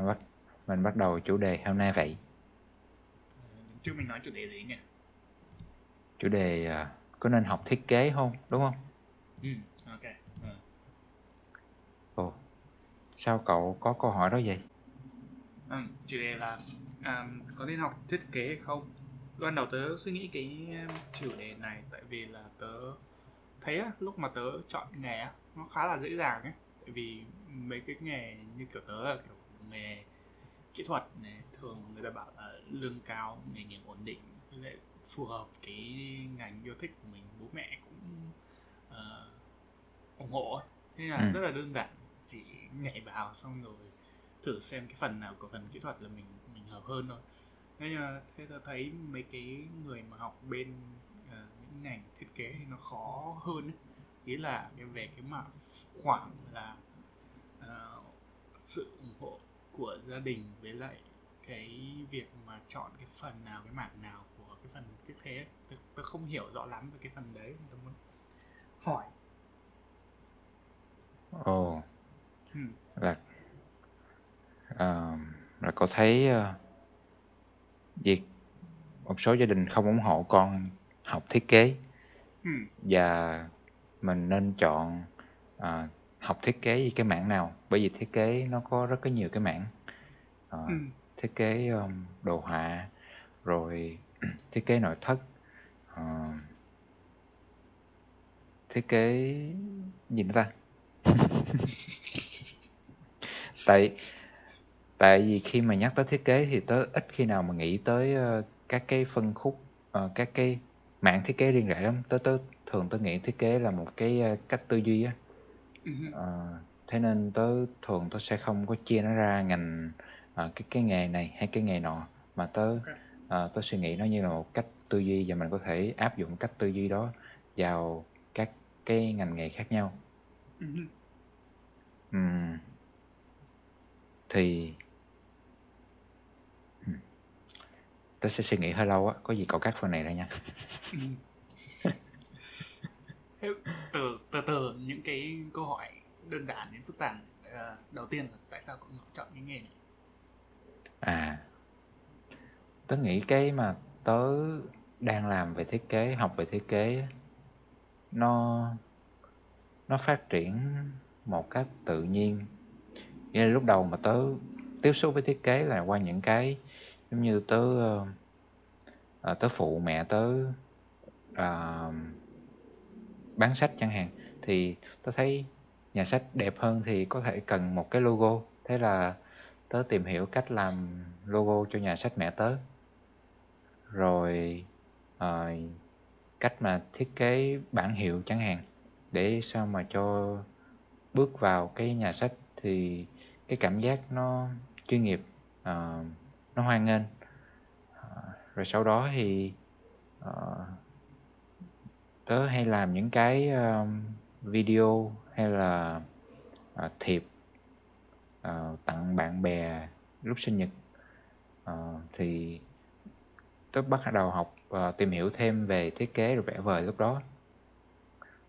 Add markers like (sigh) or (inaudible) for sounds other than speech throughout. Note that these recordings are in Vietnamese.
mình bắt mình bắt đầu chủ đề hôm nay vậy Trước mình nói chủ đề gì nhỉ? chủ đề à, có nên học thiết kế không đúng không Ừ, ok. Ờ. ồ sao cậu có câu hỏi đó vậy Ừ, chủ đề là à, có nên học thiết kế hay không? Ban đầu tớ suy nghĩ cái um, chủ đề này tại vì là tớ thấy á, lúc mà tớ chọn nghề á, nó khá là dễ dàng ấy. Tại vì mấy cái nghề như kiểu tớ là kiểu nghề kỹ thuật này thường người ta bảo là lương cao, nghề nghiệp ổn định. Với lại phù hợp cái ngành yêu thích của mình bố mẹ cũng ờ, ủng hộ. Thế là ừ. rất là đơn giản chỉ nhảy vào xong rồi thử xem cái phần nào của phần kỹ thuật là mình mình hợp hơn thôi. Thế mà thế tôi thấy mấy cái người mà học bên ờ, những ngành thiết kế thì nó khó hơn ấy. ý là về cái mặt khoảng là ờ, sự ủng hộ của gia đình với lại cái việc mà chọn cái phần nào cái mảng nào của cái phần thiết kế ấy. tôi, tôi không hiểu rõ lắm về cái phần đấy tôi muốn hỏi ồ ừ. là à, là cậu thấy à, việc một số gia đình không ủng hộ con học thiết kế Ừ. và mình nên chọn à, học thiết kế gì cái mảng nào? Bởi vì thiết kế nó có rất có nhiều cái mảng. À, Ừ. thiết kế um, đồ họa rồi (clears throat) thiết kế nội thất ờ, thiết kế gì nữa ta? (laughs) Tại tại vì khi mà nhắc tới thiết kế thì tớ ít khi nào mà nghĩ tới ờ, các cái phân khúc ờ, các cái mảng thiết kế riêng rẽ lắm. Tớ tớ thường tớ nghĩ thiết kế là một cái ờ, cách tư duy á Ừ. Ờ, thế nên tớ thường tớ sẽ không có chia nó ra ngành ờ, cái cái nghề này hay cái nghề nọ mà tớ Ok. ờ, tớ suy nghĩ nó như là một cách tư duy và mình có thể áp dụng cách tư duy đó vào các cái ngành nghề khác nhau Ừ. Ừm, thì ừm, tớ sẽ suy nghĩ hơi lâu á có gì cậu cắt phần này ra nha Ừ. Từ từ từ những cái câu hỏi đơn giản đến phức tạp ờ, đầu tiên là tại sao cậu chọn cái nghề này? À tớ nghĩ cái mà tớ đang làm về thiết kế học về thiết kế nó nó phát triển một cách tự nhiên. Nghĩa là lúc đầu mà tớ tiếp xúc với thiết kế là qua những cái giống như tớ uh, tớ phụ mẹ tớ uh, bán sách chẳng hạn thì tôi thấy nhà sách đẹp hơn thì có thể cần một cái logo. Thế là tớ tìm hiểu cách làm logo cho nhà sách mẹ tớ. Rồi uh, cách mà thiết kế bản hiệu chẳng hạn để sao mà cho bước vào cái nhà sách thì cái cảm giác nó chuyên nghiệp uh, nó hoan nghênh. Uh, rồi sau đó thì uh, tớ hay làm những cái um, video hay là ờ, thiệp ờ, tặng bạn bè lúc sinh nhật Ờ, thì tớ bắt đầu học ờ, tìm hiểu thêm về thiết kế rồi vẽ vời lúc đó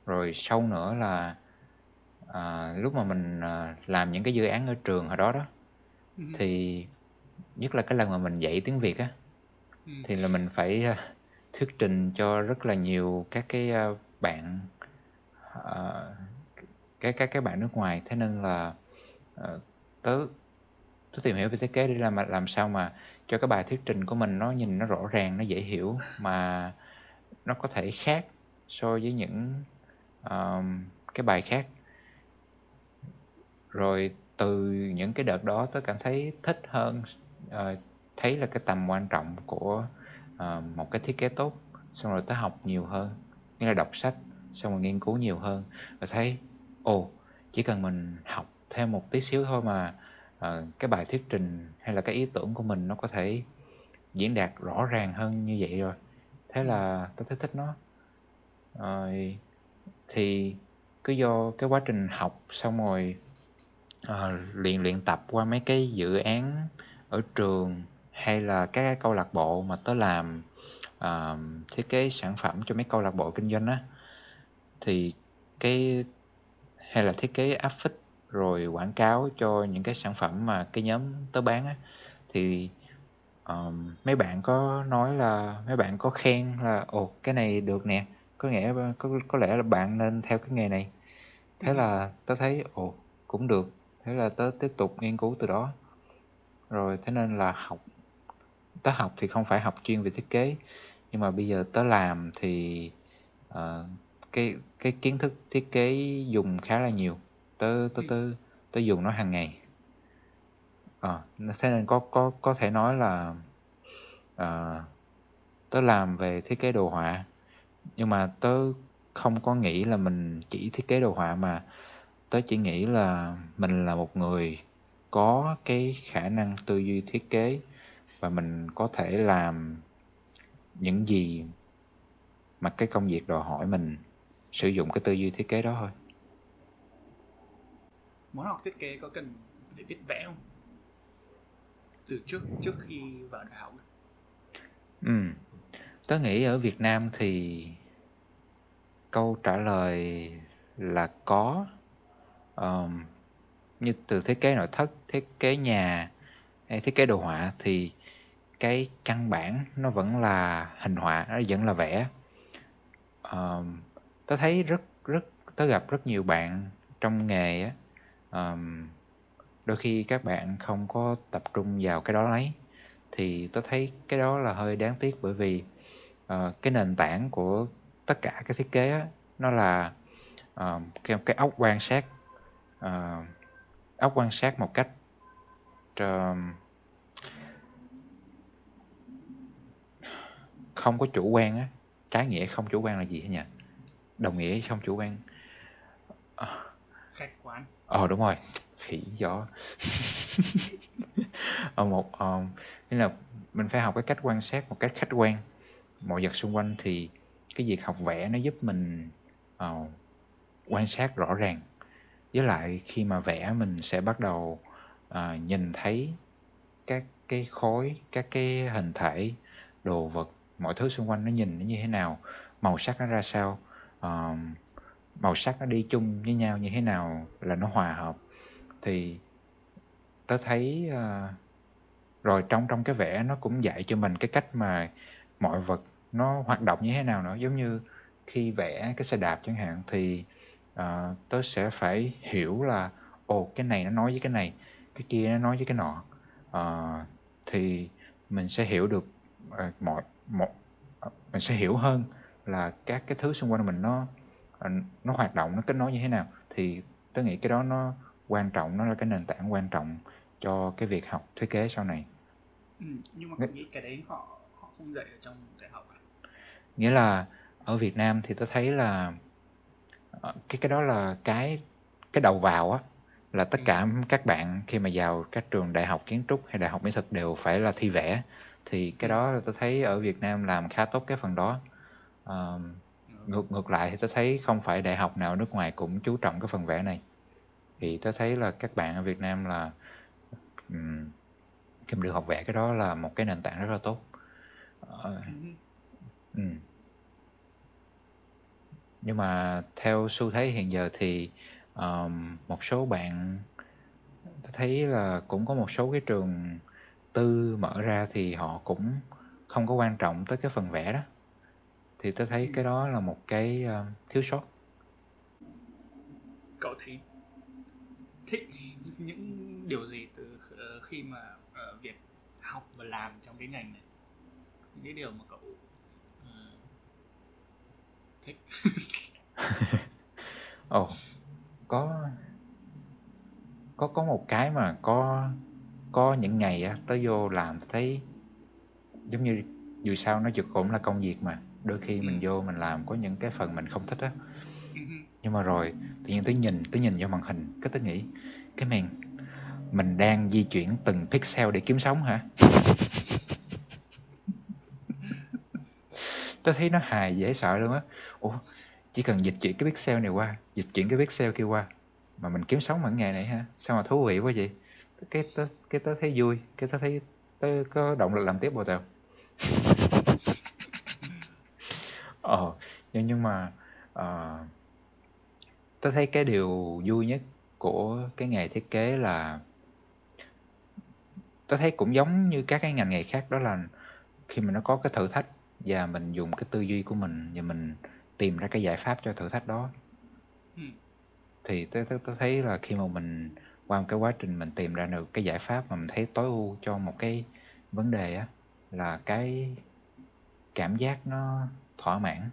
rồi sau nữa là à, lúc mà mình à, làm những cái dự án ở trường hồi đó đó Ừ. thì nhất là cái lần mà mình dạy tiếng Việt á Ừ. thì là mình phải à, thuyết trình cho rất là nhiều các cái ờ, bạn uh, các các các bạn nước ngoài. Thế nên là uh, tớ tớ tìm hiểu về thiết kế để làm làm sao mà cho cái bài thuyết trình của mình nó nhìn nó rõ ràng nó dễ hiểu mà nó có thể khác so với những uh, cái bài khác. Rồi từ những cái đợt đó tớ cảm thấy thích hơn uh, thấy là cái tầm quan trọng của ờ, một cái thiết kế tốt xong rồi tớ học nhiều hơn nghĩa là đọc sách xong rồi nghiên cứu nhiều hơn. Và thấy ồ chỉ cần mình học thêm một tí xíu thôi mà ờ, cái bài thuyết trình hay là cái ý tưởng của mình nó có thể diễn đạt rõ ràng hơn như vậy rồi. Thế Ừ. là tớ thấy thích nó. Rồi thì cứ do cái quá trình học xong rồi ờ, luyện luyện tập qua mấy cái dự án ở trường hay là các cái câu lạc bộ mà tớ làm ờ, thiết kế sản phẩm cho mấy câu lạc bộ kinh doanh á thì cái hay là thiết kế áp phích rồi quảng cáo cho những cái sản phẩm mà cái nhóm tớ bán á thì um, mấy bạn có nói là mấy bạn có khen là ồ cái này được nè có nghĩa có có lẽ là bạn nên theo cái nghề này. Thế Ừm. là tớ thấy ồ cũng được. Thế là tớ tiếp tục nghiên cứu từ đó. Rồi thế nên là học tớ học thì không phải học chuyên về thiết kế. Nhưng mà bây giờ tớ làm thì uh, cái cái kiến thức thiết kế dùng khá là nhiều. Tớ tớ tớ tớ dùng nó hàng ngày. À, thế nên có có có thể nói là ờ, uh, tớ làm về thiết kế đồ họa. Nhưng mà tớ không có nghĩ là mình chỉ thiết kế đồ họa mà tớ chỉ nghĩ là mình là một người có cái khả năng tư duy thiết kế và mình có thể làm những gì mà cái công việc đòi hỏi mình sử dụng cái tư duy thiết kế đó thôi. Muốn học thiết kế có cần phải biết vẽ không? Từ trước trước khi vào đại học. Ừ. Tớ nghĩ ở việt nam thì câu trả lời là có. Um, như từ thiết kế nội thất thiết kế nhà hay thiết kế đồ họa thì cái căn bản nó vẫn là hình họa nó vẫn là vẽ. Um, tớ thấy rất rất tớ gặp rất nhiều bạn trong nghề á um, đôi khi các bạn không có tập trung vào cái đó lấy thì tôi thấy cái đó là hơi đáng tiếc bởi vì uh, cái nền tảng của tất cả cái thiết kế á, nó là uh, cái, cái ốc quan sát uh, ốc quan sát một cách uh, không có chủ quan á trái nghĩa không chủ quan là gì hả nhỉ? Đồng nghĩa không chủ quan. Khách quán ờ đúng rồi. Khỉ gió. Ở (laughs) một um, nghĩa là mình phải học cái cách quan sát một cách khách quan. Mọi vật xung quanh thì cái việc học vẽ nó giúp mình uh, quan sát rõ ràng. Với lại khi mà vẽ mình sẽ bắt đầu uh, nhìn thấy các cái khối các cái hình thể đồ vật mọi thứ xung quanh nó nhìn nó như thế nào màu sắc nó ra sao uh, màu sắc nó đi chung với nhau như thế nào là nó hòa hợp. Thì tớ thấy uh, rồi trong trong cái vẽ nó cũng dạy cho mình cái cách mà mọi vật nó hoạt động như thế nào nữa. Giống như khi vẽ cái xe đạp chẳng hạn thì uh, tớ sẽ phải hiểu là ồ cái này nó nói với cái này cái kia nó nói với cái nọ. Uh, thì mình sẽ hiểu được uh, mọi một mình sẽ hiểu hơn là các cái thứ xung quanh mình nó uh, nó hoạt động nó kết nối như thế nào. Thì tớ nghĩ cái đó nó quan trọng nó là cái nền tảng quan trọng cho cái việc học thiết kế sau này. Ừ, nhưng mà nghĩ cái đấy họ họ không dạy ở trong đại học à? nghĩa là ở Việt Nam thì tôi thấy là ờ, cái cái đó là cái cái đầu vào á là tất cả các bạn khi mà vào các trường đại học kiến trúc hay đại học mỹ thuật đều phải là thi vẽ thì cái đó tôi thấy ở Việt Nam làm khá tốt cái phần đó. Uh, ngược ngược lại thì tôi thấy không phải đại học nào nước ngoài cũng chú trọng cái phần vẽ này. Thì tôi thấy là các bạn ở Việt Nam là um, khi mà được học vẽ cái đó là một cái nền tảng rất là tốt. Uh, um. nhưng mà theo xu thế hiện giờ thì um, một số bạn tôi thấy là cũng có một số cái trường tư mở ra thì họ cũng không có quan trọng tới cái phần vẽ đó. Thì tôi thấy cái đó là một cái uh, thiếu sót. Cậu thấy thích những điều gì từ uh, khi mà uh, việc học và làm trong cái ngành này? Những cái điều mà cậu uh, thích. (laughs) Ồ oh, có có có một cái mà có có những ngày á tới vô làm thấy giống như dù sao nó cũng là công việc mà đôi khi mình ừ. vô mình làm có những cái phần mình không thích á. Ừ nhưng mà rồi tự nhiên tới nhìn tới nhìn vào màn hình cái tới nghĩ cái màn mình đang di chuyển từng pixel để kiếm sống hả? (laughs) Tôi thấy nó hài dễ sợ luôn á. Ủa chỉ cần dịch chuyển cái pixel này qua dịch chuyển cái pixel kia qua mà mình kiếm sống bằng nghề này ha sao mà thú vị quá vậy cái tớ cái tớ thấy vui cái tớ thấy tớ có động lực làm tiếp bộ tèo (laughs) ờ nhưng nhưng mà uh, tớ thấy cái điều vui nhất của cái nghề thiết kế là tớ thấy cũng giống như các cái ngành nghề khác đó là khi mà nó có cái thử thách và mình dùng cái tư duy của mình và mình tìm ra cái giải pháp cho thử thách đó ừ. thì tớ, tớ, tớ thấy là khi mà mình qua một cái quá trình mình tìm ra được cái giải pháp mà mình thấy tối ưu cho một cái vấn đề á là cái cảm giác nó thỏa mãn.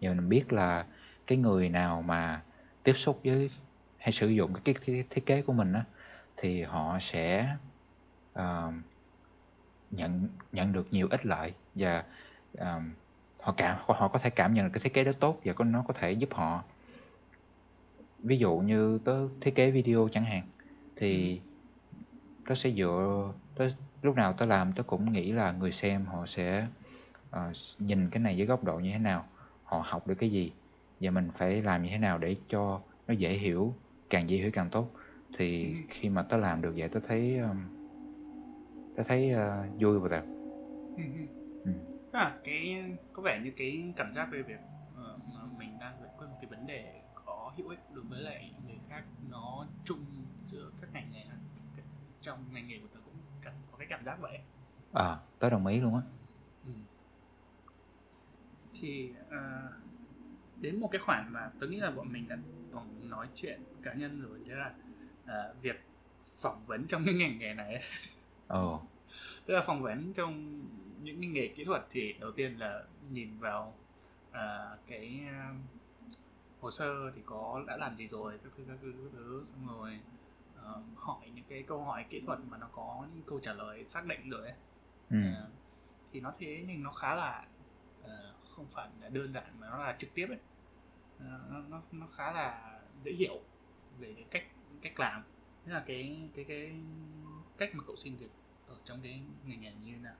Giờ mình biết là cái người nào mà tiếp xúc với hay sử dụng cái thiết, kế của mình á thì họ sẽ uh, nhận nhận được nhiều ích lợi và uh, họ cảm họ có thể cảm nhận được cái thiết kế đó tốt và nó có thể giúp họ. Ví dụ như tớ thiết kế video chẳng hạn thì tớ sẽ dựa tớ lúc nào tớ làm tớ cũng nghĩ là người xem họ sẽ uh, nhìn cái này với góc độ như thế nào họ học được cái gì và mình phải làm như thế nào để cho nó dễ hiểu càng dễ hiểu càng tốt thì ừ. khi mà tớ làm được vậy tớ thấy um, tớ thấy uh, vui và đẹp ừ. ừ. À, cái có vẻ như cái cảm giác về việc uh, mà mình đang giải quyết một cái vấn đề có hữu ích đối với lại người khác nó chung giữa các ngành nghề trong ngành nghề của tớ cũng có cái cảm giác vậy à tớ đồng ý luôn á ừ. thì uh, đến một cái khoản mà tớ nghĩ là bọn mình đã còn nói chuyện cá nhân rồi thế là uh, việc phỏng vấn trong cái ngành nghề này oh. (laughs) tức là phỏng vấn trong những cái nghề kỹ thuật thì đầu tiên là nhìn vào uh, cái uh, hồ sơ thì có đã làm gì rồi các thứ các thứ các thứ xong rồi uh, hỏi những cái câu hỏi kỹ thuật mà nó có những câu trả lời xác định rồi ấy. Ừ. Uh, thì nó thế nhưng nó khá là uh, không phải là đơn giản mà nó là trực tiếp ấy uh, nó, nó nó khá là dễ hiểu về cái cách cách làm thế là cái cái cái cách mà cậu xin việc ở trong cái nghề như thế nào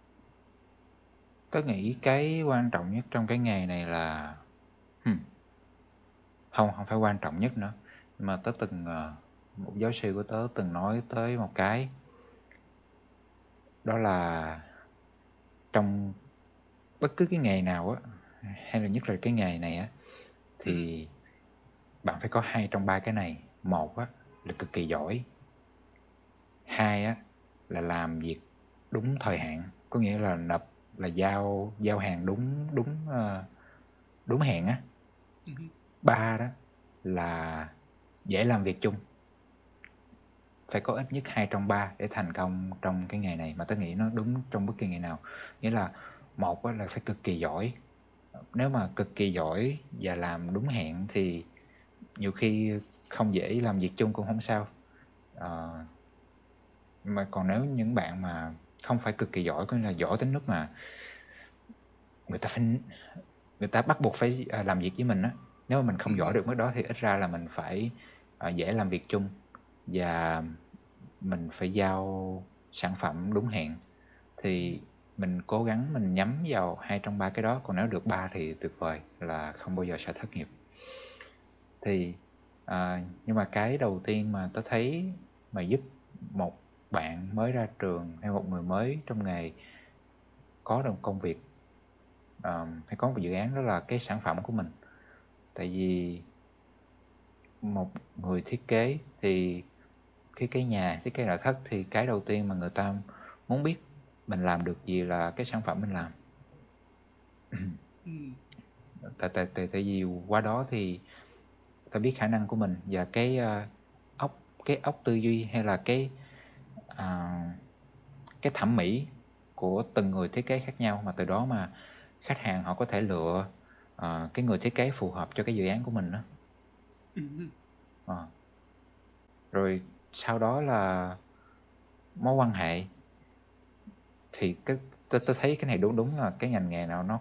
tớ nghĩ cái quan trọng nhất trong cái nghề này là hmm. không không phải quan trọng nhất nữa mà tớ từng uh, một giáo sư của tớ từng nói tới một cái. Đó là trong bất cứ cái nghề nào á hay là nhất là cái nghề này á thì bạn phải có hai trong ba cái này. Một á là cực kỳ giỏi. Hai á là làm việc đúng thời hạn. Có nghĩa là nộp là giao giao hàng đúng đúng uh, đúng hẹn á. Ừ ba đó là dễ làm việc chung phải có ít nhất hai trong ba để thành công trong cái nghề này. Mà tôi nghĩ nó đúng trong bất kỳ nghề nào. Nghĩa là một là phải cực kỳ giỏi. Nếu mà cực kỳ giỏi và làm đúng hẹn thì nhiều khi không dễ làm việc chung cũng không sao. À, mà còn nếu những bạn mà không phải cực kỳ giỏi có nghĩa là giỏi đến lúc mà người ta phải người ta bắt buộc phải à, làm việc với mình á. Nếu mà mình không giỏi được mức đó thì ít ra là mình phải uh, dễ làm việc chung và mình phải giao sản phẩm đúng hẹn. Thì mình cố gắng mình nhắm vào hai trong ba cái đó còn nếu được ba thì tuyệt vời là không bao giờ sẽ thất nghiệp. Thì à, nhưng mà cái đầu tiên mà tôi thấy mà giúp một bạn mới ra trường hay một người mới trong nghề có được công việc um, hay có một dự án đó là cái sản phẩm của mình. Tại vì một người thiết kế thì cái cái nhà thiết kế nội thất thì cái đầu tiên mà người ta muốn biết mình làm được gì là cái sản phẩm mình làm ừ. tại tại tại tại vì qua đó thì ta biết khả năng của mình và cái uh, ốc cái ốc tư duy hay là cái uh, cái thẩm mỹ của từng người thiết kế khác nhau mà từ đó mà khách hàng họ có thể lựa uh, cái người thiết kế phù hợp cho cái dự án của mình đó. Uh. rồi sau đó là mối quan hệ. Thì cái tôi, tôi thấy cái này đúng đúng là cái ngành nghề nào nó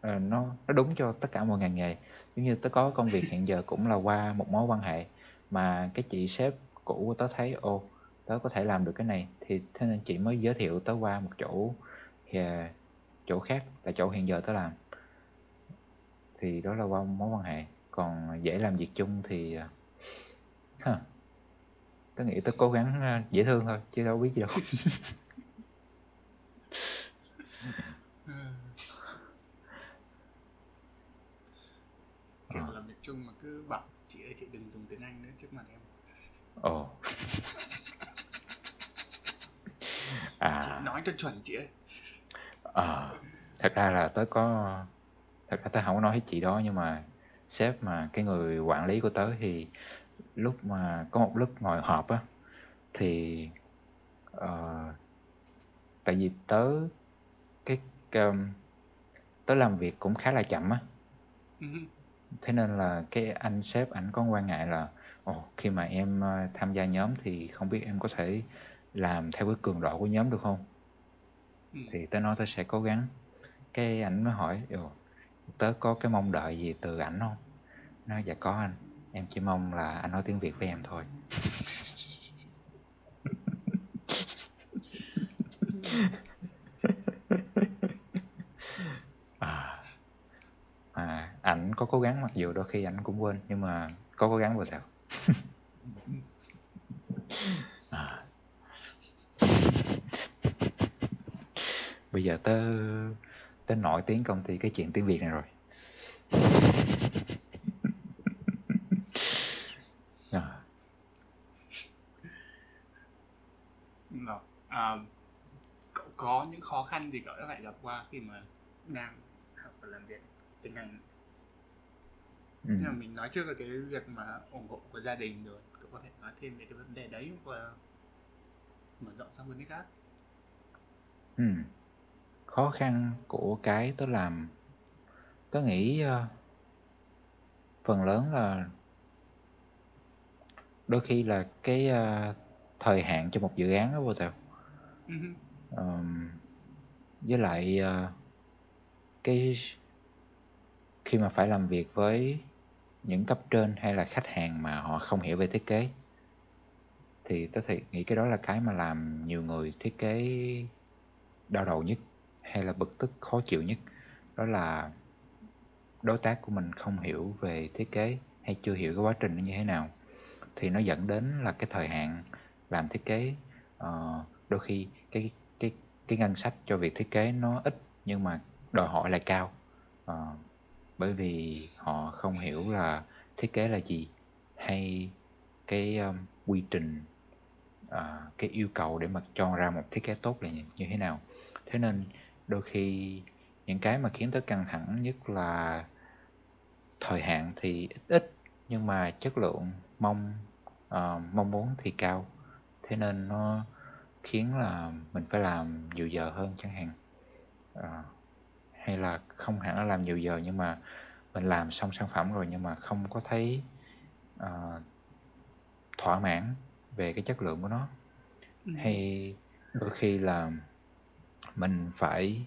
ờ, nó nó đúng cho tất cả mọi ngành nghề. Giống như tớ có công việc hiện giờ cũng là qua một mối quan hệ mà cái chị sếp cũ của tớ thấy ô tớ có thể làm được cái này. Thì thế nên chị mới giới thiệu tớ qua một chỗ à, chỗ khác là chỗ hiện giờ tớ làm. Thì đó là qua mối quan hệ. Còn dễ làm việc chung thì à, huh, tớ nghĩ tớ cố gắng dễ thương thôi chứ đâu biết gì đâu. Kiểu làm việc chung mà cứ bảo chị ơi chị đừng dùng tiếng Anh nữa trước mặt em. Ồ. Chị à nói cho chuẩn chị ơi. Ờ thật ra là tớ có thật ra tớ không có nói với chị đó nhưng mà sếp mà cái người quản lý của tớ thì lúc mà có một lúc ngồi họp á thì ờ, tại vì tớ cái um, tớ làm việc cũng khá là chậm á. Ừ, thế nên là cái anh sếp ảnh có quan ngại là ồ khi mà em ờ, tham gia nhóm thì không biết em có thể làm theo cái cường độ của nhóm được không? Ừ. thì tớ nói tớ sẽ cố gắng. Cái ảnh mới hỏi tớ có cái mong đợi gì từ ảnh không? Nói dạ có anh em chỉ mong là anh nói tiếng việt với em thôi. À, à ảnh có cố gắng mặc dù đôi khi ảnh cũng quên nhưng mà có cố gắng vừa sao? À. bây giờ tớ tớ nổi tiếng công ty cái chuyện tiếng việt này rồi à. Rồi. À, cậu có gì cậu đã phải gặp qua khi mà đang học và làm việc tiếng Anh ừ. nhưng mà mình nói trước là cái việc mà ủng hộ của gia đình rồi cậu có thể nói thêm về cái vấn đề đấy là mở rộng sang vấn đề khác Ừ. Khó khăn của cái tớ làm tớ nghĩ ờ, phần lớn là đôi khi là cái ờ, thời hạn cho một dự án đó vô tèo Ừ, Ờm, với lại ờ, cái khi mà phải làm việc với những cấp trên hay là khách hàng mà họ không hiểu về thiết kế thì tớ thì nghĩ cái đó là cái mà làm nhiều người thiết kế đau đầu nhất hay là bực tức khó chịu nhất. Đó là đối tác của mình không hiểu về thiết kế hay chưa hiểu cái quá trình nó như thế nào. Thì nó dẫn đến là cái thời hạn làm thiết kế uh, đôi khi cái cái ngân sách cho việc thiết kế nó ít nhưng mà đòi hỏi lại cao. Ờ, bởi vì họ không hiểu là thiết kế là gì hay cái um, quy trình à, cái yêu cầu để mà cho ra một thiết kế tốt là như, như thế nào. Thế nên đôi khi những cái mà khiến tới căng thẳng nhất là thời hạn thì ít ít nhưng mà chất lượng mong uh, mong muốn thì cao. Thế nên nó khiến là mình phải làm nhiều giờ hơn chẳng hạn Ờ, hay là không hẳn là làm nhiều giờ nhưng mà mình làm xong sản phẩm rồi nhưng mà không có thấy ờ, thỏa mãn về cái chất lượng của nó ừ. hay đôi khi là mình phải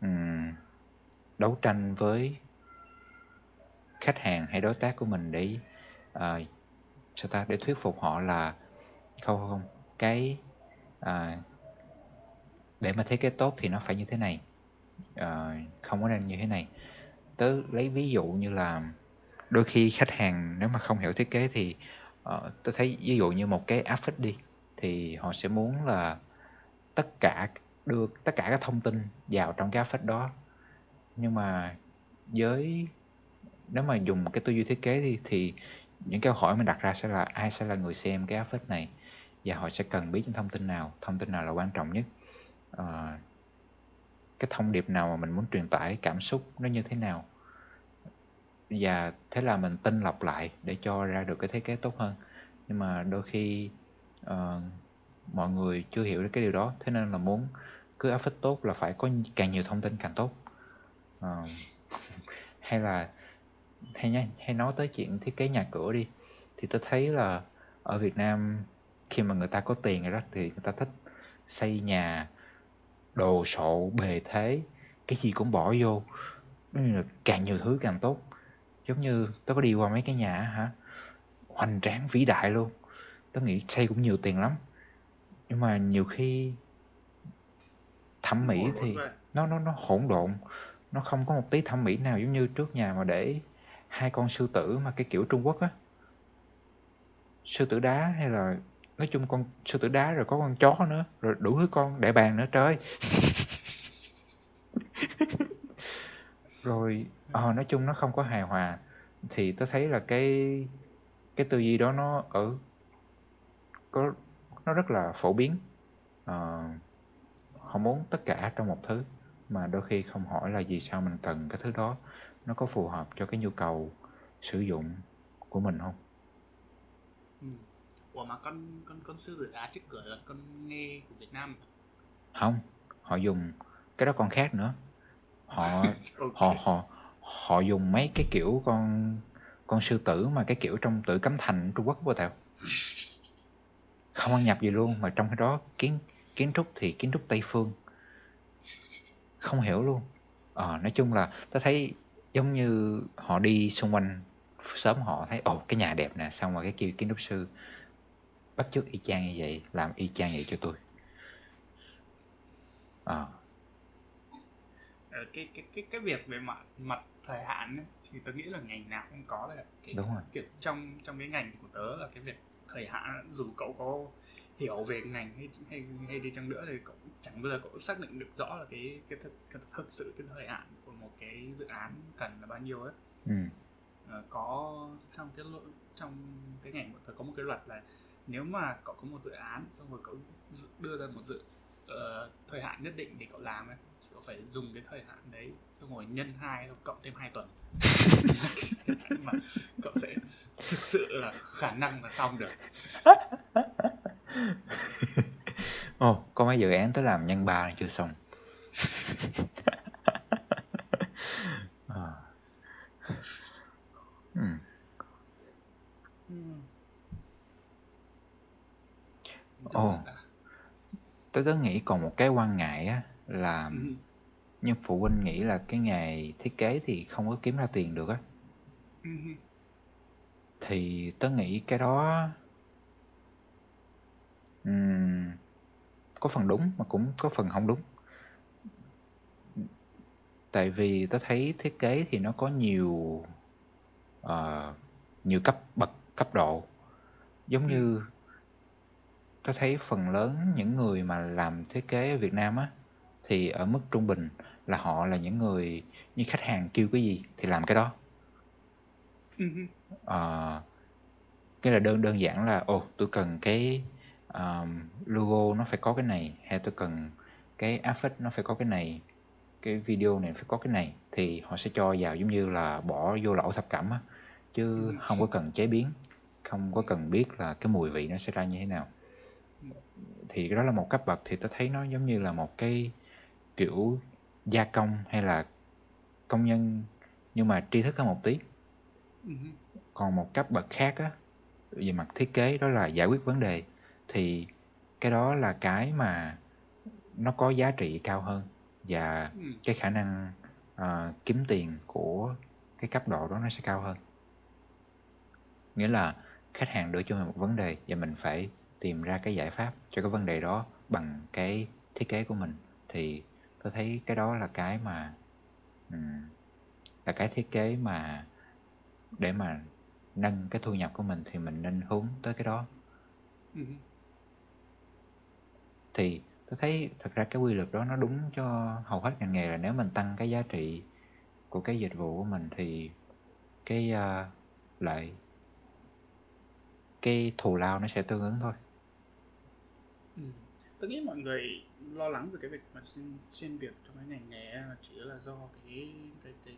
ừm, đấu tranh với khách hàng hay đối tác của mình để ờ, sao ta để thuyết phục họ là không không cái à, để mà thiết kế tốt thì nó phải như thế này. À, không có nên như thế này. Tớ lấy ví dụ như là đôi khi khách hàng nếu mà không hiểu thiết kế thì uh, tớ thấy ví dụ như một cái áp phích đi thì họ sẽ muốn là tất cả đưa tất cả các thông tin vào trong cái áp phích đó. Nhưng mà với nếu mà dùng cái tư duy thiết kế đi thì những câu hỏi mình đặt ra sẽ là ai sẽ là người xem cái áp phích này? Và họ sẽ cần biết những thông tin nào. Thông tin nào là quan trọng nhất? À, cái thông điệp nào mà mình muốn truyền tải cảm xúc nó như thế nào? Và thế là mình tinh lọc lại để cho ra được cái thiết kế tốt hơn. Nhưng mà đôi khi uh, mọi người chưa hiểu được cái điều đó. Thế nên là muốn cứ áp phích tốt là phải có càng nhiều thông tin càng tốt. Uh, (laughs) hay là hay nhá hay nói tới chuyện thiết kế nhà cửa đi. Thì tôi thấy là ở Việt Nam khi mà người ta có tiền rồi đó thì người ta thích xây nhà đồ sộ bề thế cái gì cũng bỏ vô. Càng nhiều thứ càng tốt. Giống như tớ có đi qua mấy cái nhà hả hoành tráng vĩ đại luôn. Tớ nghĩ xây cũng nhiều tiền lắm. Nhưng mà nhiều khi thẩm mỹ thì nó nó nó hỗn độn. Nó không có một tí thẩm mỹ nào giống như trước nhà mà để hai con sư tử mà cái kiểu Trung Quốc á. Sư tử đá hay là nói chung con sư tử đá rồi có con chó nữa rồi đủ thứ con đại bàng nữa trời. Rồi ờ nói chung nó không có hài hòa. Thì tôi thấy là cái cái tư duy đó nó ở có nó rất là phổ biến. À, họ muốn tất cả trong một thứ mà đôi khi không hỏi là vì sao mình cần cái thứ đó. Nó có phù hợp cho cái nhu cầu sử dụng của mình không? Ừ ủa mà con con con sư tử đá trước cửa là con nghe của Việt Nam. Không họ dùng cái đó còn khác nữa. Họ (laughs) họ ok. họ họ dùng mấy cái kiểu con con sư tử mà cái kiểu trong tử cấm thành Trung Quốc vô tao (laughs) không ăn nhập gì luôn mà trong cái đó kiến kiến trúc thì kiến trúc Tây phương. Không hiểu luôn. Ờ nói chung là tao thấy giống như họ đi xung quanh sớm họ thấy ồ cái nhà đẹp nè xong rồi cái kêu kiến trúc sư bắt chước y chang như vậy làm y chang vậy cho tôi. Ờ, cái cái cái cái việc về mặt mặt thời hạn ấy, thì tớ nghĩ là ngành nào cũng có đấy cái đúng rồi. kiểu trong trong cái ngành của tớ là cái việc thời hạn dù cậu có hiểu về ngành hay hay hay đi chăng nữa thì cậu chẳng bao giờ cậu xác định được rõ là cái cái thực, cái thực sự cái thời hạn của một cái dự án cần là bao nhiêu ấy. Ừ. Ờ, có trong cái trong cái ngành của tớ có một cái luật là nếu mà cậu có một dự án xong rồi cậu đưa ra một dự ờ, thời hạn nhất định để cậu làm ấy cậu phải dùng cái thời hạn đấy xong rồi nhân hai cộng thêm 2 tuần. (laughs) Mà cậu sẽ thực sự là khả năng là xong được. Ồ có mấy dự án tới làm nhân ba chưa xong (laughs) Ờ. ừ. Ồ. tớ tớ nghĩ còn một cái quan ngại á là Ừ. như phụ huynh nghĩ là cái nghề thiết kế thì không có kiếm ra tiền được á Ừ. thì tớ nghĩ cái đó ừm, có phần đúng mà cũng có phần không đúng tại vì tớ thấy thiết kế thì nó có nhiều ờ, nhiều cấp bậc cấp độ giống Ừ. như tớ thấy phần lớn những người mà làm thiết kế ở Việt Nam á thì ở mức trung bình là họ là những người như khách hàng kêu cái gì thì làm cái đó Ừ. Ờ, cái là đơn đơn giản là ồ tôi cần cái um, logo nó phải có cái này hay tôi cần cái affix nó phải có cái này cái video này phải có cái này thì họ sẽ cho vào giống như là bỏ vô lẩu thập cẩm á chứ Ừ. không có cần chế biến không có cần biết là cái mùi vị nó sẽ ra như thế nào thì cái đó là một cấp bậc thì tôi thấy nó giống như là một cái kiểu gia công hay là công nhân nhưng mà tri thức hơn một tí Ừ. còn một cấp bậc khác á về mặt thiết kế đó là giải quyết vấn đề thì cái đó là cái mà nó có giá trị cao hơn và Ừ. cái khả năng ờ, kiếm tiền của cái cấp độ đó nó sẽ cao hơn nghĩa là khách hàng đưa cho mình một vấn đề và mình phải tìm ra cái giải pháp cho cái vấn đề đó bằng cái thiết kế của mình thì tôi thấy cái đó là cái mà là cái thiết kế mà để mà nâng cái thu nhập của mình thì mình nên hướng tới cái đó Ừ. thì tôi thấy thật ra cái quy luật đó nó đúng cho hầu hết ngành nghề là nếu mình tăng cái giá trị của cái dịch vụ của mình thì cái uh, lợi cái thù lao nó sẽ tương ứng thôi Ừ. Tôi nghĩ mọi người lo lắng về cái việc mà xin xin việc trong cái ngành nghề là chỉ là do cái cái cái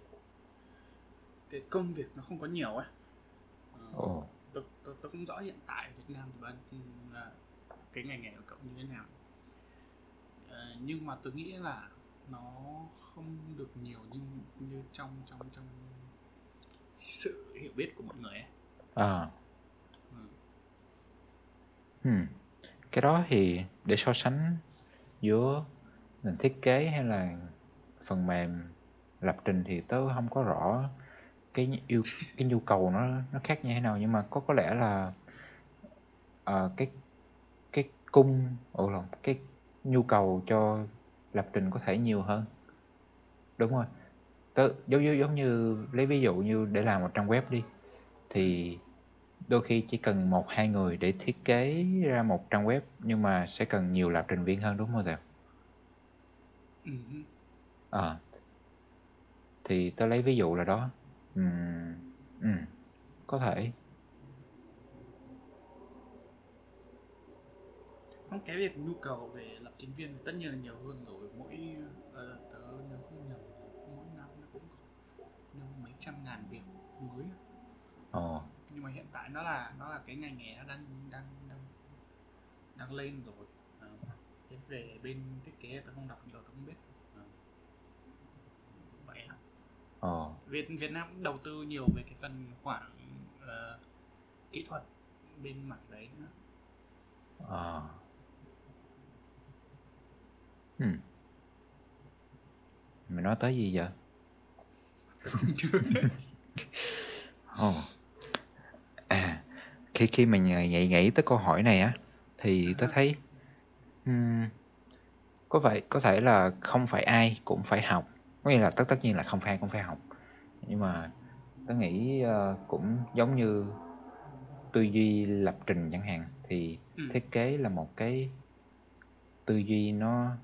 cái công việc nó không có nhiều ấy. Ờ, ồ tôi, tôi, tôi không rõ hiện tại Việt Nam thì ban là cái ngành nghề của cậu như thế nào. Ờ, nhưng mà tôi nghĩ là nó không được nhiều như như trong trong trong sự hiểu biết của mọi người ấy. à Ừ. hmm cái đó thì để so sánh giữa nền thiết kế hay là phần mềm lập trình thì tớ không có rõ cái yêu cái nhu cầu nó nó khác như thế nào. Nhưng mà có có lẽ là uh, cái cái cung ồ lộn cái nhu cầu cho lập trình có thể nhiều hơn. Đúng rồi. Tớ giống như giống như lấy ví dụ như để làm một trang web đi thì đôi khi chỉ cần một hai người để thiết kế ra một trang web nhưng mà sẽ cần nhiều lập trình viên hơn đúng không Tèo? Ừ. Ờ. Thì tớ lấy ví dụ là đó. Ừm, ừm, có thể. Không cái việc nhu cầu về lập trình viên tất nhiên là nhiều hơn rồi. Mỗi uh, tớ nếu không nhầm mỗi năm nó cũng có mấy trăm ngàn việc mới. Ồ nhưng mà hiện tại nó là nó là cái ngành nghề nó đang đang đang đang lên rồi. À, thế về bên thiết kế tớ không đọc nhiều tớ không biết. À. vậy á ồ Việt Việt Nam cũng đầu tư nhiều về cái phần khoảng uh, kỹ thuật bên mảng đấy nữa. Ờ. Hmm. mày nói tới gì vậy? Ồ à khi khi mình nghĩ nghĩ tới câu hỏi này á thì tớ thấy ừm, có vậy có thể là không phải ai cũng phải học. Có nghĩa là tất tất nhiên là không phải ai cũng phải học. Nhưng mà tớ nghĩ ờ, cũng giống như tư duy lập trình chẳng hạn thì ừ. thiết kế là một cái tư duy nó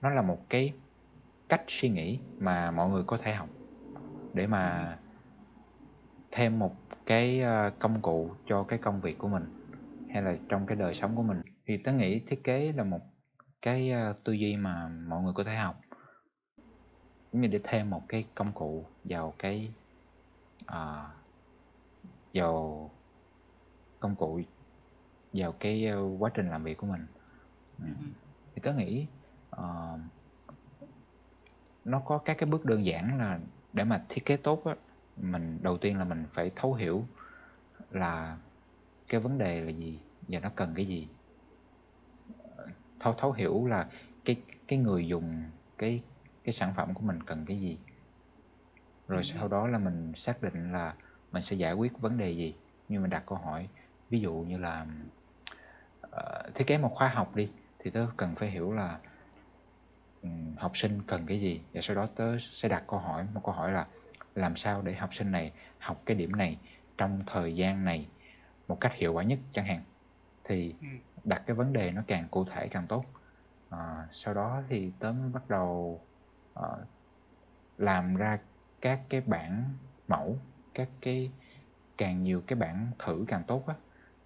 nó là một cái cách suy nghĩ mà mọi người có thể học để mà thêm một cái ờ, công cụ cho cái công việc của mình hay là trong cái đời sống của mình thì tớ nghĩ thiết kế là một cái ờ, tư duy mà mọi người có thể học giống như để thêm một cái công cụ vào cái ờ, vào công cụ vào cái quá trình làm việc của mình ừ. Ừ. thì tớ nghĩ ờ, nó có các cái bước đơn giản là để mà thiết kế tốt á mình đầu tiên là mình phải thấu hiểu là cái vấn đề là gì và nó cần cái gì. Thấu thấu hiểu là cái cái người dùng cái cái sản phẩm của mình cần cái gì. Rồi Ừ. sau đó là mình xác định là mình sẽ giải quyết vấn đề gì. Như mình đặt câu hỏi ví dụ như là ờ, thiết kế một khóa học đi thì tớ cần phải hiểu là ừm, học sinh cần cái gì. Và sau đó tớ sẽ đặt câu hỏi một câu hỏi là làm sao để học sinh này học cái điểm này trong thời gian này một cách hiệu quả nhất chẳng hạn thì Ừ. đặt cái vấn đề nó càng cụ thể càng tốt Ờ, sau đó thì tớ mới bắt đầu ờ, làm ra các cái bản mẫu các cái càng nhiều cái bản thử càng tốt á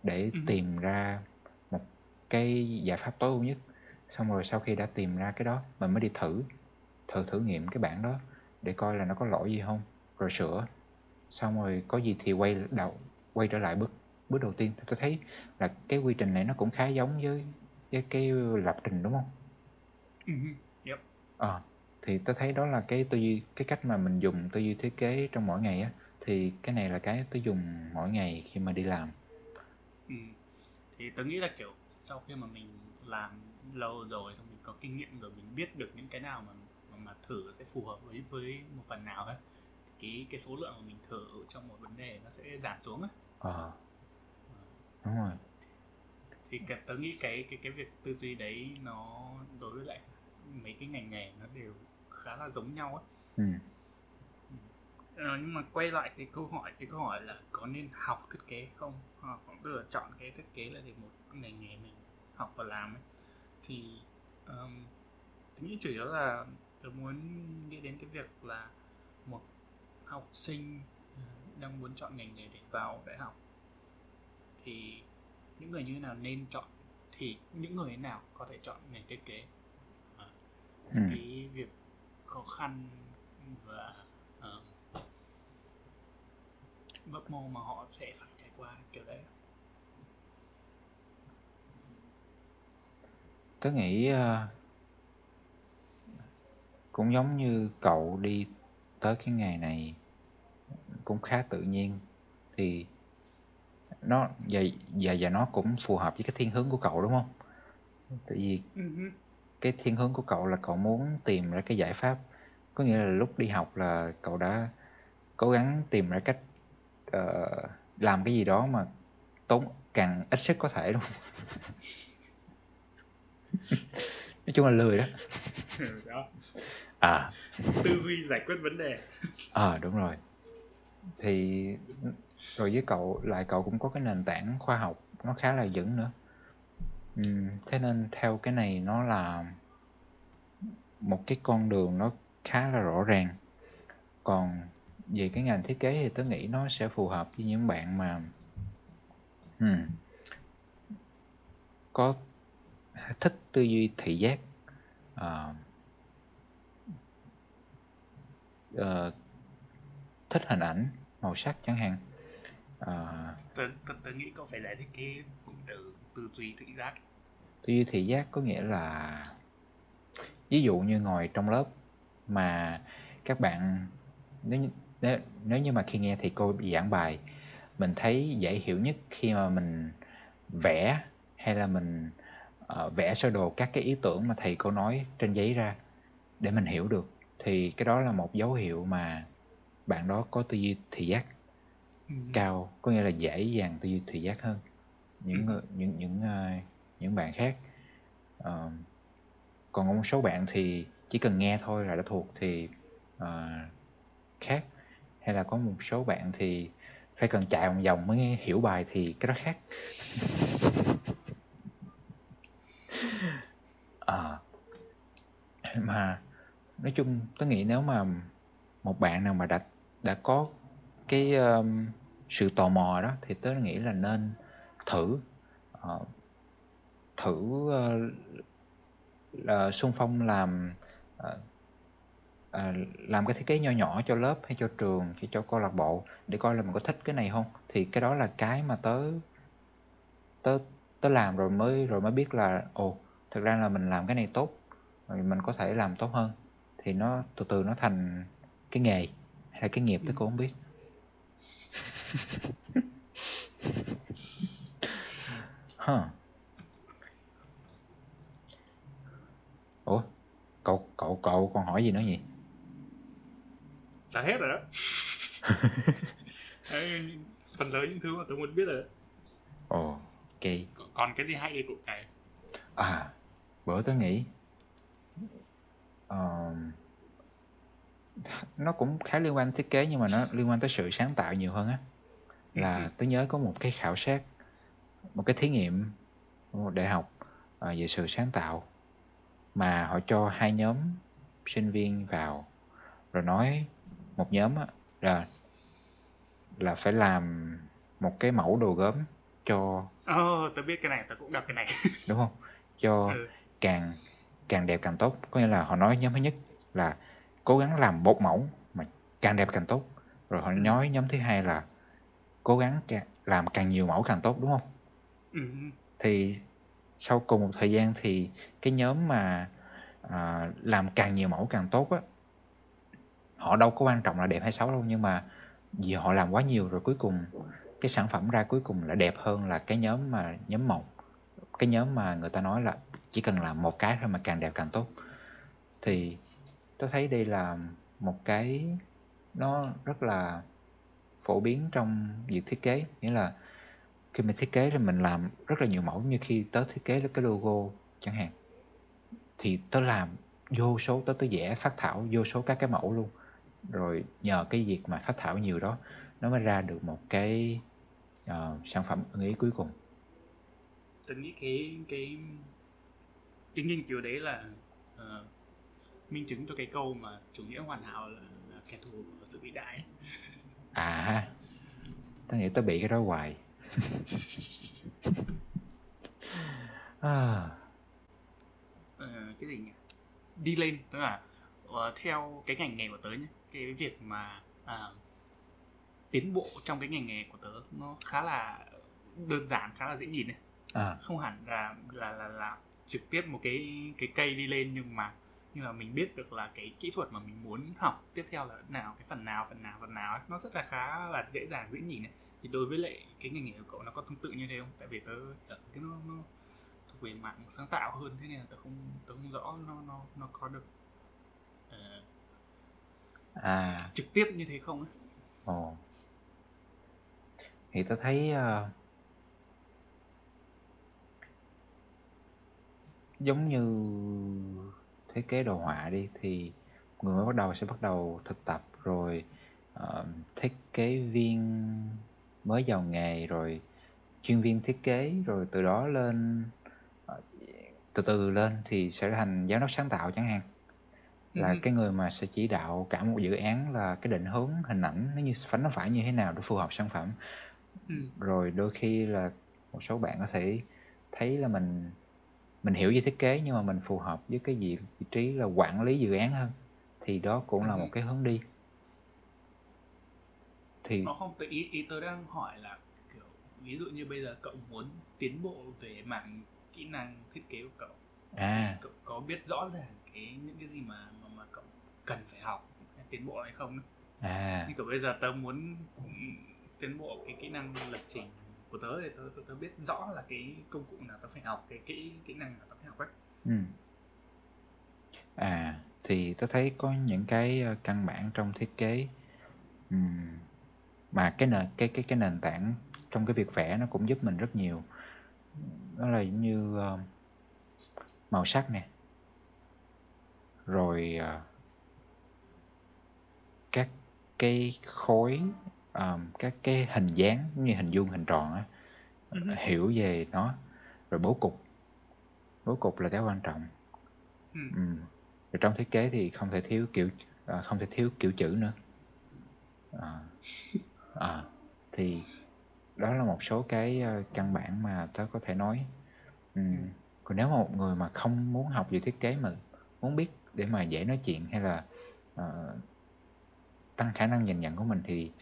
để Ừ. tìm ra một cái giải pháp tối ưu nhất xong rồi sau khi đã tìm ra cái đó mình mới đi thử thử thử nghiệm cái bản đó để coi là nó có lỗi gì không rồi sửa xong rồi có gì thì quay đầu quay trở lại bước bước đầu tiên tôi thấy là cái quy trình này nó cũng khá giống với với cái lập trình đúng không Ừ. Yep. ờ thì tôi thấy đó là cái tư duy cái cách mà mình dùng tư duy thiết kế trong mỗi ngày á thì cái này là cái tôi dùng mỗi ngày khi mà đi làm Ừ. thì tớ nghĩ là kiểu sau khi mà mình làm lâu rồi xong mình có kinh nghiệm rồi mình biết được những cái nào mà mà, mà thử sẽ phù hợp với với một phần nào ấy cái cái số lượng mà mình thử trong một vấn đề nó sẽ giảm xuống ấy ờ đúng rồi. Thì cái, tớ nghĩ cái cái cái việc tư duy đấy nó đối với lại mấy cái ngành nghề nó đều khá là giống nhau ấy ừ. Ờ, nhưng mà quay lại cái câu hỏi cái câu hỏi là có nên học thiết kế không? Hoặc tức là chọn cái thiết kế là để một ngành nghề mình học và làm ấy. Thì um, tôi nghĩ chủ yếu là tôi muốn nghĩ đến cái việc là học sinh ờ, đang muốn chọn ngành nghề để vào đại học thì những người như thế nào nên chọn thì những người thế nào có thể chọn ngành thiết kế? Ờ, ừ. cái việc khó khăn và uh, bấp mô mà họ sẽ phải trải qua kiểu đấy. Tớ nghĩ ờ, cũng giống như cậu đi tới cái nghề này cũng khá tự nhiên. Thì nó và và và nó cũng phù hợp với cái thiên hướng của cậu đúng không? Tại vì cái thiên hướng của cậu là cậu muốn tìm ra cái giải pháp. Có nghĩa là lúc đi học là cậu đã cố gắng tìm ra cách ờ, làm cái gì đó mà tốn càng ít sức có thể không? (laughs) Nói chung là lười đó. Đó. À. Tư duy giải quyết vấn đề. Ờ đúng rồi thì rồi với cậu lại cậu cũng có cái nền tảng khoa học nó khá là vững nữa. Ừ, thế nên theo cái này nó là một cái con đường nó khá là rõ ràng. Còn về cái ngành thiết kế thì tớ nghĩ nó sẽ phù hợp với những bạn mà ừ, có thích tư duy thị giác uh, uh, thích hình ảnh màu sắc chẳng hạn. Tớ, tớ, tớ nghĩ cậu phải giải thích cái cụm từ tư duy thị giác. tư duy thị giác có nghĩa là ví dụ như ngồi trong lớp mà các bạn nếu nếu nếu như mà khi nghe thầy cô giảng bài mình thấy dễ hiểu nhất khi mà mình vẽ hay là mình uh, vẽ sơ đồ các cái ý tưởng mà thầy cô nói trên giấy ra để mình hiểu được. Thì cái đó là một dấu hiệu mà bạn đó có tư duy thị giác ừ. cao có nghĩa là dễ dàng tư duy thị giác hơn những ừ. những những uh, những bạn khác uh, còn một số bạn thì chỉ cần nghe thôi là đã thuộc thì uh, khác hay là có một số bạn thì phải cần chạy vòng vòng mới hiểu bài thì cái đó khác à, (laughs) mà nói chung tôi nghĩ nếu mà một bạn nào mà đã đã có cái um, sự tò mò đó thì tớ nghĩ là nên thử uh, thử uh, là xung phong làm uh, à, làm cái thiết kế nho nhỏ cho lớp hay cho trường hay cho câu lạc bộ để coi là mình có thích cái này không. Thì cái đó là cái mà tớ tớ tớ làm rồi mới rồi mới biết là ồ thực ra là mình làm cái này tốt mình có thể làm tốt hơn. Thì nó từ từ nó thành cái nghề hay cái nghiệp tớ cũng không biết. (laughs) Huh. ủa cậu cậu cậu còn hỏi gì nữa nhỉ? Đã hết rồi đó. (laughs) Phần lớn những thứ mà tôi muốn biết rồi đó. Ồ ok. Còn cái gì hay thì cũng kể. À bữa tôi nghĩ uh, nó cũng khá liên quan thiết kế nhưng mà nó liên quan tới sự sáng tạo nhiều hơn á là ừ. tôi nhớ có một cái khảo sát một cái thí nghiệm một đại học uh, về sự sáng tạo mà họ cho hai nhóm sinh viên vào rồi nói một nhóm á, là là phải làm một cái mẫu đồ gốm cho oh, tôi biết cái này, tôi cũng đọc cái này. đúng không? Cho (laughs) ừ. càng càng đẹp càng tốt. Có nghĩa là họ nói nhóm thứ nhất là cố gắng làm một mẫu mà càng đẹp càng tốt. Rồi họ ừ. nói nhóm thứ hai là cố gắng làm càng nhiều mẫu càng tốt đúng không? Ừ. Thì sau cùng một thời gian thì cái nhóm mà à, làm càng nhiều mẫu càng tốt á họ đâu có quan trọng là đẹp hay xấu đâu nhưng mà vì họ làm quá nhiều rồi cuối cùng cái sản phẩm ra cuối cùng là đẹp hơn là cái nhóm mà nhóm một cái nhóm mà người ta nói là chỉ cần làm một cái thôi mà càng đẹp càng tốt thì tôi thấy đây là một cái nó rất là phổ biến trong việc thiết kế. Nghĩa là khi mình thiết kế thì mình làm rất là nhiều mẫu như khi tớ thiết kế cái logo chẳng hạn thì tớ làm vô số tớ tớ vẽ phát thảo vô số các cái mẫu luôn. Rồi nhờ cái việc mà phát thảo nhiều đó nó mới ra được một cái uh, sản phẩm ưng ý cuối cùng. Tôi nghĩ cái cái cái nghiên cứu đấy là uh, minh chứng cho cái câu mà chủ nghĩa hoàn hảo là, là kẻ thù của sự vĩ đại ấy. (laughs) à tôi nghĩ tôi bị cái đó hoài (laughs) à. uh, cái gì nhỉ đi lên tức là uh, theo cái ngành nghề của tớ nhé cái việc mà à, tiến bộ trong cái ngành nghề của tớ nó khá là đơn giản khá là dễ nhìn này à. không hẳn là là là là trực tiếp một cái cái cây đi lên nhưng mà nhưng mà mình biết được là cái kỹ thuật mà mình muốn học tiếp theo là nào cái phần nào phần nào phần nào ấy, nó rất là khá là dễ dàng dễ nhìn này thì đối với lại cái ngành nghề của cậu nó có tương tự như thế không? Tại vì tớ cái nó, nó thuộc về mạng sáng tạo hơn thế nên là tớ không tớ không rõ nó nó nó có được uh, à. trực tiếp như thế không ấy. Ồ. Thì tôi thấy uh, giống như thiết kế đồ họa đi thì người mới bắt đầu sẽ bắt đầu thực tập rồi uh, thiết kế viên mới vào nghề rồi chuyên viên thiết kế rồi từ đó lên uh, từ từ lên thì sẽ thành giám đốc sáng tạo chẳng hạn là Ừm. cái người mà sẽ chỉ đạo cả một dự án là cái định hướng hình ảnh nó như phải nó phải như thế nào để phù hợp sản phẩm. Ừm. Rồi đôi khi là một số bạn có thể thấy là mình mình hiểu về thiết kế nhưng mà mình phù hợp với cái vị, vị trí là quản lý dự án hơn. Thì đó cũng là Ừ. một cái hướng đi. Thì nó không tự ý, ý tôi đang hỏi là kiểu ví dụ như bây giờ cậu muốn tiến bộ về mảng kỹ năng thiết kế của cậu à. cậu có biết rõ ràng cái những cái gì mà mà, mà cậu cần phải học tiến bộ hay không? À. Như kiểu bây giờ tớ muốn ừ, tiến bộ cái kỹ năng lập trình của tớ thì tớ, tớ, tớ biết rõ là cái công cụ nào tớ phải học cái kỹ kỹ năng nào tớ phải học ấy. Ừ. à thì tôi thấy có những cái ờ, căn bản trong thiết kế ừm, mà cái nền cái cái cái nền tảng trong cái việc vẽ nó cũng giúp mình rất nhiều. Đó là giống như uh, màu sắc nè. Rồi uh, các cái khối ờm, các cái hình dáng như hình vuông hình tròn á Ừ. hiểu về nó rồi bố cục bố cục là cái quan trọng Ừ. Ừm. rồi trong thiết kế thì không thể thiếu kiểu à, không thể thiếu kiểu chữ nữa à, à, thì đó là một số cái ờ, căn bản mà tớ có thể nói Ừ. còn nếu mà một người mà không muốn học về thiết kế mà muốn biết để mà dễ nói chuyện hay là ờ, tăng khả năng nhìn nhận của mình thì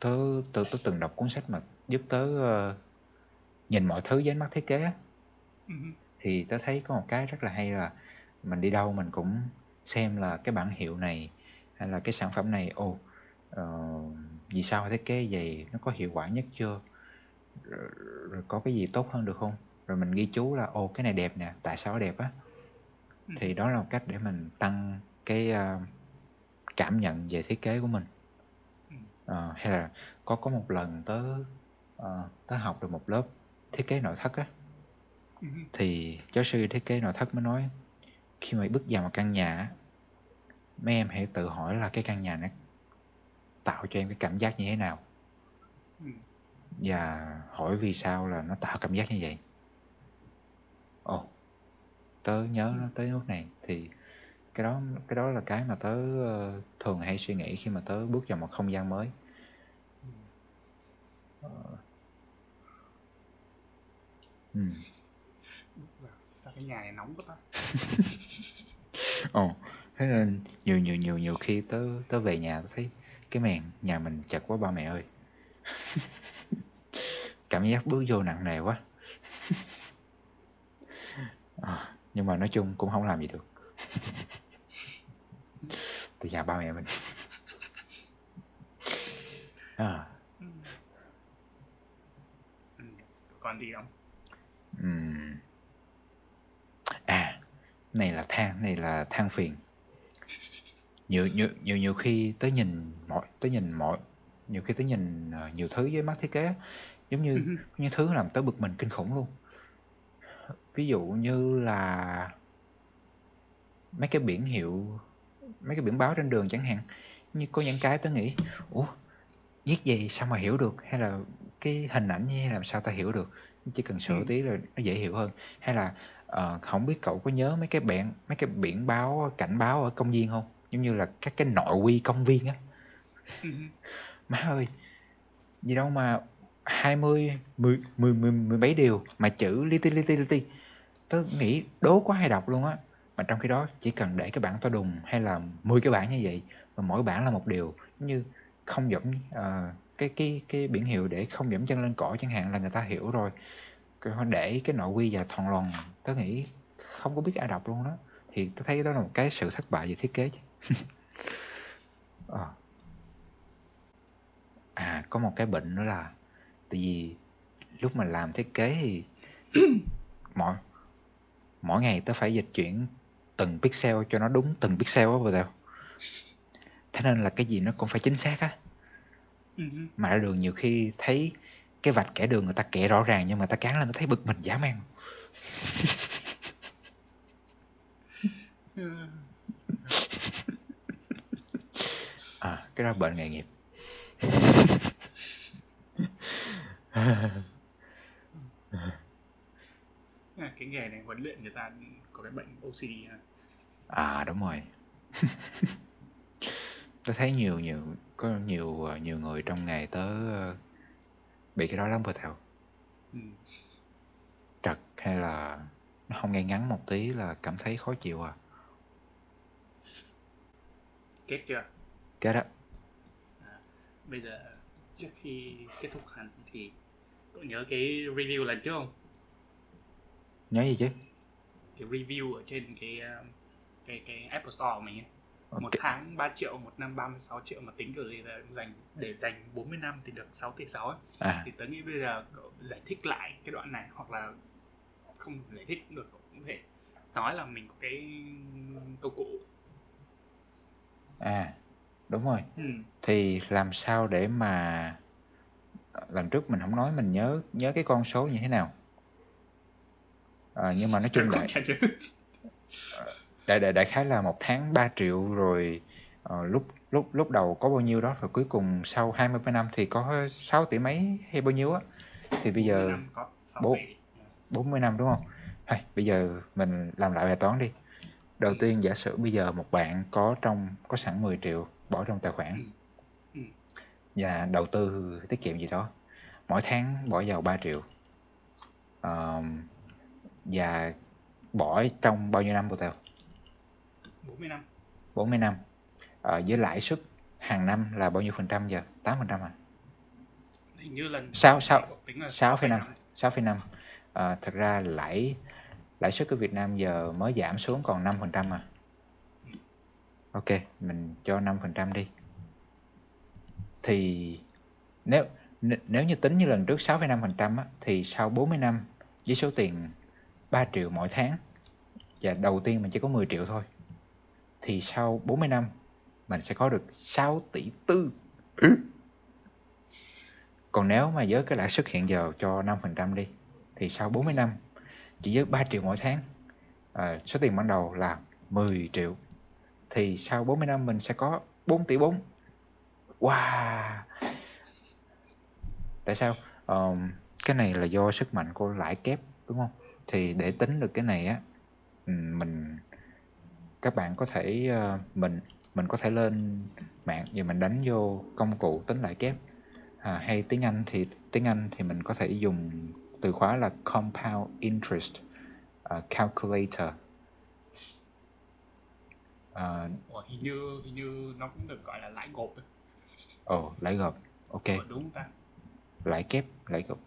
tớ tớ, tớ từng đọc cuốn sách mà giúp tớ ờ, nhìn mọi thứ ánh mắt thiết kế á Ừ. thì tớ thấy có một cái rất là hay là mình đi đâu mình cũng xem là cái bản hiệu này hay là cái sản phẩm này ồ ờ, vì sao thiết kế vậy nó có hiệu quả nhất chưa rồi, rồi có cái gì tốt hơn được không rồi mình ghi chú là ồ cái này đẹp nè tại sao nó đẹp á Ừ. thì đó là một cách để mình tăng cái ờ, cảm nhận về thiết kế của mình. Ờ, hay là có có một lần tớ ờ, tớ học được một lớp thiết kế nội thất á Ừ. thì giáo sư thiết kế nội thất mới nói khi mà bước vào một căn nhà á, mấy em hãy tự hỏi là cái căn nhà nó tạo cho em cái cảm giác như thế nào Ừ. và hỏi vì sao là nó tạo cảm giác như vậy ồ tớ nhớ nó tới nước này thì cái đó cái đó là cái mà tớ ờ, thường hay suy nghĩ khi mà tớ bước vào một không gian mới Ừ. ừ. Bước vào, sao cái nhà này nóng quá ta? (laughs) Ồ thế nên nhiều nhiều nhiều nhiều khi tớ tớ về nhà tớ thấy cái màn nhà mình chật quá ba mẹ ơi. (laughs) Cảm giác bước vô nặng nề quá. À, (laughs) nhưng mà nói chung cũng không làm gì được. Từ nhà ba mẹ mình. À, Ừ. Ừ. còn gì không? À này là than này là than phiền. Nhiều nhiều nhiều nhiều khi tới nhìn mọi tới nhìn mọi nhiều khi tới nhìn ờ, nhiều thứ với mắt thiết kế giống như Ừ. những thứ làm tới bực mình kinh khủng luôn. Ví dụ như là mấy cái biển hiệu mấy cái biển báo trên đường chẳng hạn như có những cái tớ nghĩ ủa viết gì sao mà hiểu được? Hay là cái hình ảnh như làm sao ta hiểu được? Chỉ cần sửa Ừ. tí là nó dễ hiểu hơn. Hay là ờ, không biết cậu có nhớ mấy cái biển mấy cái biển báo cảnh báo ở công viên không? Giống như là các cái nội quy công viên á. Ừ. má ơi gì đâu mà 20 10 10 10 17 điều mà chữ li ti li ti li ti. Tớ nghĩ đố có ai đọc luôn á. Mà trong khi đó chỉ cần để cái bảng to đùng hay là 10 cái bảng như vậy và mỗi bảng là một điều. Giống như không dẫm ờ, cái cái cái biển hiệu để không dẫm chân lên cỏ chẳng hạn là người ta hiểu rồi. Cái họ để cái nội quy và thòn lòn tớ nghĩ không có biết ai đọc luôn đó. Thì tớ thấy đó là một cái sự thất bại về thiết kế chứ. À. (laughs) à có một cái bệnh nữa là tại vì lúc mà làm thiết kế thì (coughs) mỗi mỗi ngày tớ phải dịch chuyển từng pixel cho nó đúng từng pixel á vừa tao thế nên là cái gì nó cũng phải chính xác á. Ừ. mà ra đường nhiều khi thấy cái vạch kẻ đường người ta kẻ rõ ràng nhưng mà ta cán lên ta thấy bực mình dã man. (laughs) À cái đó bệnh nghề nghiệp. À, cái nghề này huấn luyện người ta có cái bệnh OCD ha à đúng rồi. (laughs) Tớ thấy nhiều nhiều có nhiều ờ, nhiều người trong nghề tớ ờ, bị cái đó lắm vừa thảo ừ. trời hay là nó không ngay ngắn một tí là cảm thấy khó chịu à? Kết chưa? Kết á. À, bây giờ trước khi kết thúc hẳn thì cậu nhớ cái review lần trước không? Nhớ gì chứ? Cái review ở trên cái um, cái cái Apple Store của mình ấy. Một tháng 3 triệu, một năm 36 triệu mà tính kiểu gì là dành để dành 40 năm thì được 6 tỷ 6 ấy. À, Thì tớ nghĩ bây giờ cậu giải thích lại cái đoạn này hoặc là không giải thích cũng được cậu cũng có thể nói là mình có cái công cụ à, đúng rồi. ừ. Thì làm sao để mà lần trước mình không nói mình nhớ nhớ cái con số như thế nào. À, nhưng mà nói chung Không (laughs) đại đại đại khái là một tháng 3 triệu rồi ờ, lúc lúc lúc đầu có bao nhiêu đó rồi cuối cùng sau 20 năm thì có 6 tỷ mấy hay bao nhiêu á thì bây 40 giờ năm có 6 Bố- tỷ 40 năm đúng không? Hay, bây giờ mình làm lại bài toán đi. Đầu tiên giả sử bây giờ một bạn có trong có sẵn 10 triệu bỏ trong tài khoản Ừ. Ừ. và đầu tư tiết kiệm gì đó. Mỗi tháng bỏ vào 3 triệu. Ờm, và bỏ trong bao nhiêu năm bộ tao? 40 năm 40 năm. Ờ, với lãi suất hàng năm là bao nhiêu phần trăm giờ? 8 phần trăm à? hình như lần Sáu- sáu- cậu tính là 6,5. 6,5. 6,5. À, thật ra lãi lãi suất của Việt Nam giờ mới giảm xuống còn 5% à. Ok, mình cho 5% đi. Thì nếu nếu như tính như lần trước 6,5% á, thì sau 40 năm với số tiền 3 triệu mỗi tháng và đầu tiên mình chỉ có 10 triệu thôi thì sau 40 năm mình sẽ có được 6 tỷ tư. Còn nếu mà với cái lãi suất hiện giờ cho 5% đi thì sau 40 năm chỉ với 3 triệu mỗi tháng à, số tiền ban đầu là 10 triệu thì sau 40 năm mình sẽ có 4 tỷ 4 wow! Tại sao? Ờm, cái này là do sức mạnh của lãi kép đúng không? Thì để tính được cái này á mình các bạn có thể ờ, mình mình có thể lên mạng và mình đánh vô công cụ tính lãi kép. À, hay tiếng Anh thì tiếng Anh thì mình có thể dùng từ khóa là compound interest uh, calculator. À, Ủa, hình như hình như nó cũng được gọi là lãi gộp ấy. ồ lãi gộp. Ok. Ủa, đúng ta. Lãi kép lãi gộp.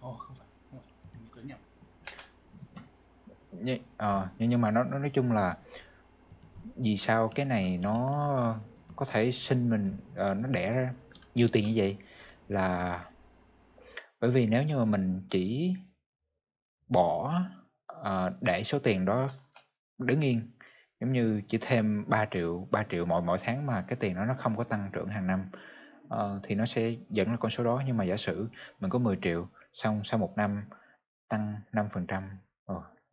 Không phải không phải mình cứ nhầm nhưng, ờ, nhưng nhưng mà nó, nó nói chung là vì sao cái này nó có thể sinh mình uh, nó đẻ ra nhiều tiền như vậy? Là bởi vì nếu như mà mình chỉ bỏ uh, để số tiền đó đứng yên giống như chỉ thêm 3 triệu 3 triệu mỗi mỗi tháng mà cái tiền đó nó không có tăng trưởng hàng năm uh, thì nó sẽ dẫn là con số đó. Nhưng mà giả sử mình có 10 triệu xong sau một năm tăng 5 phần trăm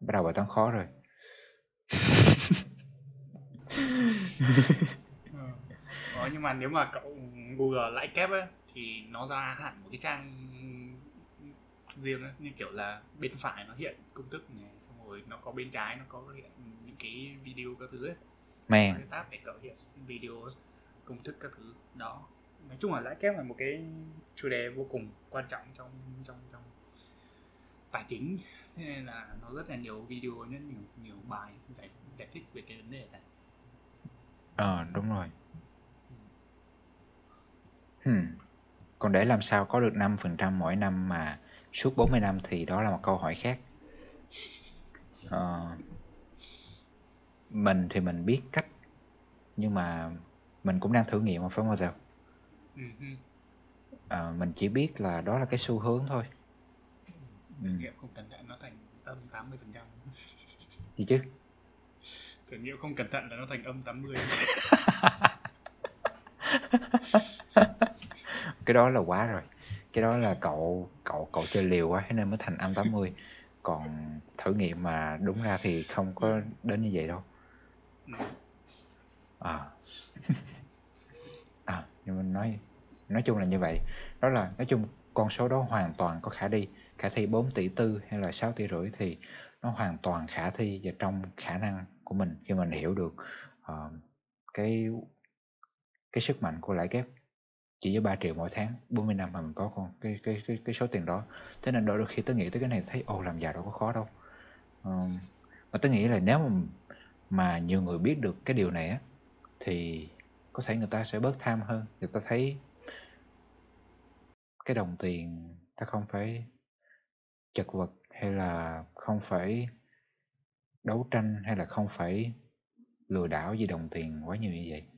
bắt đầu bài toán khó rồi. Ờ, nhưng mà nếu mà cậu Google lãi kép ấy thì nó ra hẳn một cái trang riêng ấy, như kiểu là bên phải nó hiện công thức này xong rồi nó có bên trái nó có hiện những cái video các thứ ấy. Cái tab để cậu hiện video công thức các thứ. Đó. Nói chung là lãi kép là một cái chủ đề vô cùng quan trọng trong trong trong tài chính thế nên là nó rất là nhiều video rất nhiều nhiều bài giải giải thích về cái vấn đề này ờ đúng rồi hmm. còn để làm sao có được 5 phần trăm mỗi năm mà suốt 40 năm thì đó là một câu hỏi khác Ờ, mình thì mình biết cách nhưng mà mình cũng đang thử nghiệm mà phải không bao giờ ừ. Ờ, mình chỉ biết là đó là cái xu hướng thôi ừ. thử nghiệm không cẩn thận nó thành âm 80 phần trăm. Gì chứ? Thử nghiệm không cẩn thận là nó thành âm 80 (laughs) cái đó là quá rồi. Cái đó là cậu cậu cậu chơi liều quá nên mới thành âm 80 còn thử nghiệm mà đúng ra thì không có đến như vậy đâu. Ừ. à. (laughs) À nhưng mình nói nói chung là như vậy. Đó là nói chung con số đó hoàn toàn có khả đi khả thi 4 tỷ tư hay là 6 tỷ rưỡi thì nó hoàn toàn khả thi và trong khả năng của mình khi mình hiểu được uh, cái cái sức mạnh của lãi kép chỉ với 3 triệu mỗi tháng 40 năm mà mình có con cái cái cái cái số tiền đó. Thế nên đôi khi tôi nghĩ tới cái này thấy ồ làm giàu đâu có khó đâu. Uh, mà tôi nghĩ là nếu mà mà nhiều người biết được cái điều này á thì có thể người ta sẽ bớt tham hơn. Người ta thấy cái đồng tiền ta không phải chật vật hay là không phải đấu tranh hay là không phải lừa đảo vì đồng tiền quá nhiều như vậy?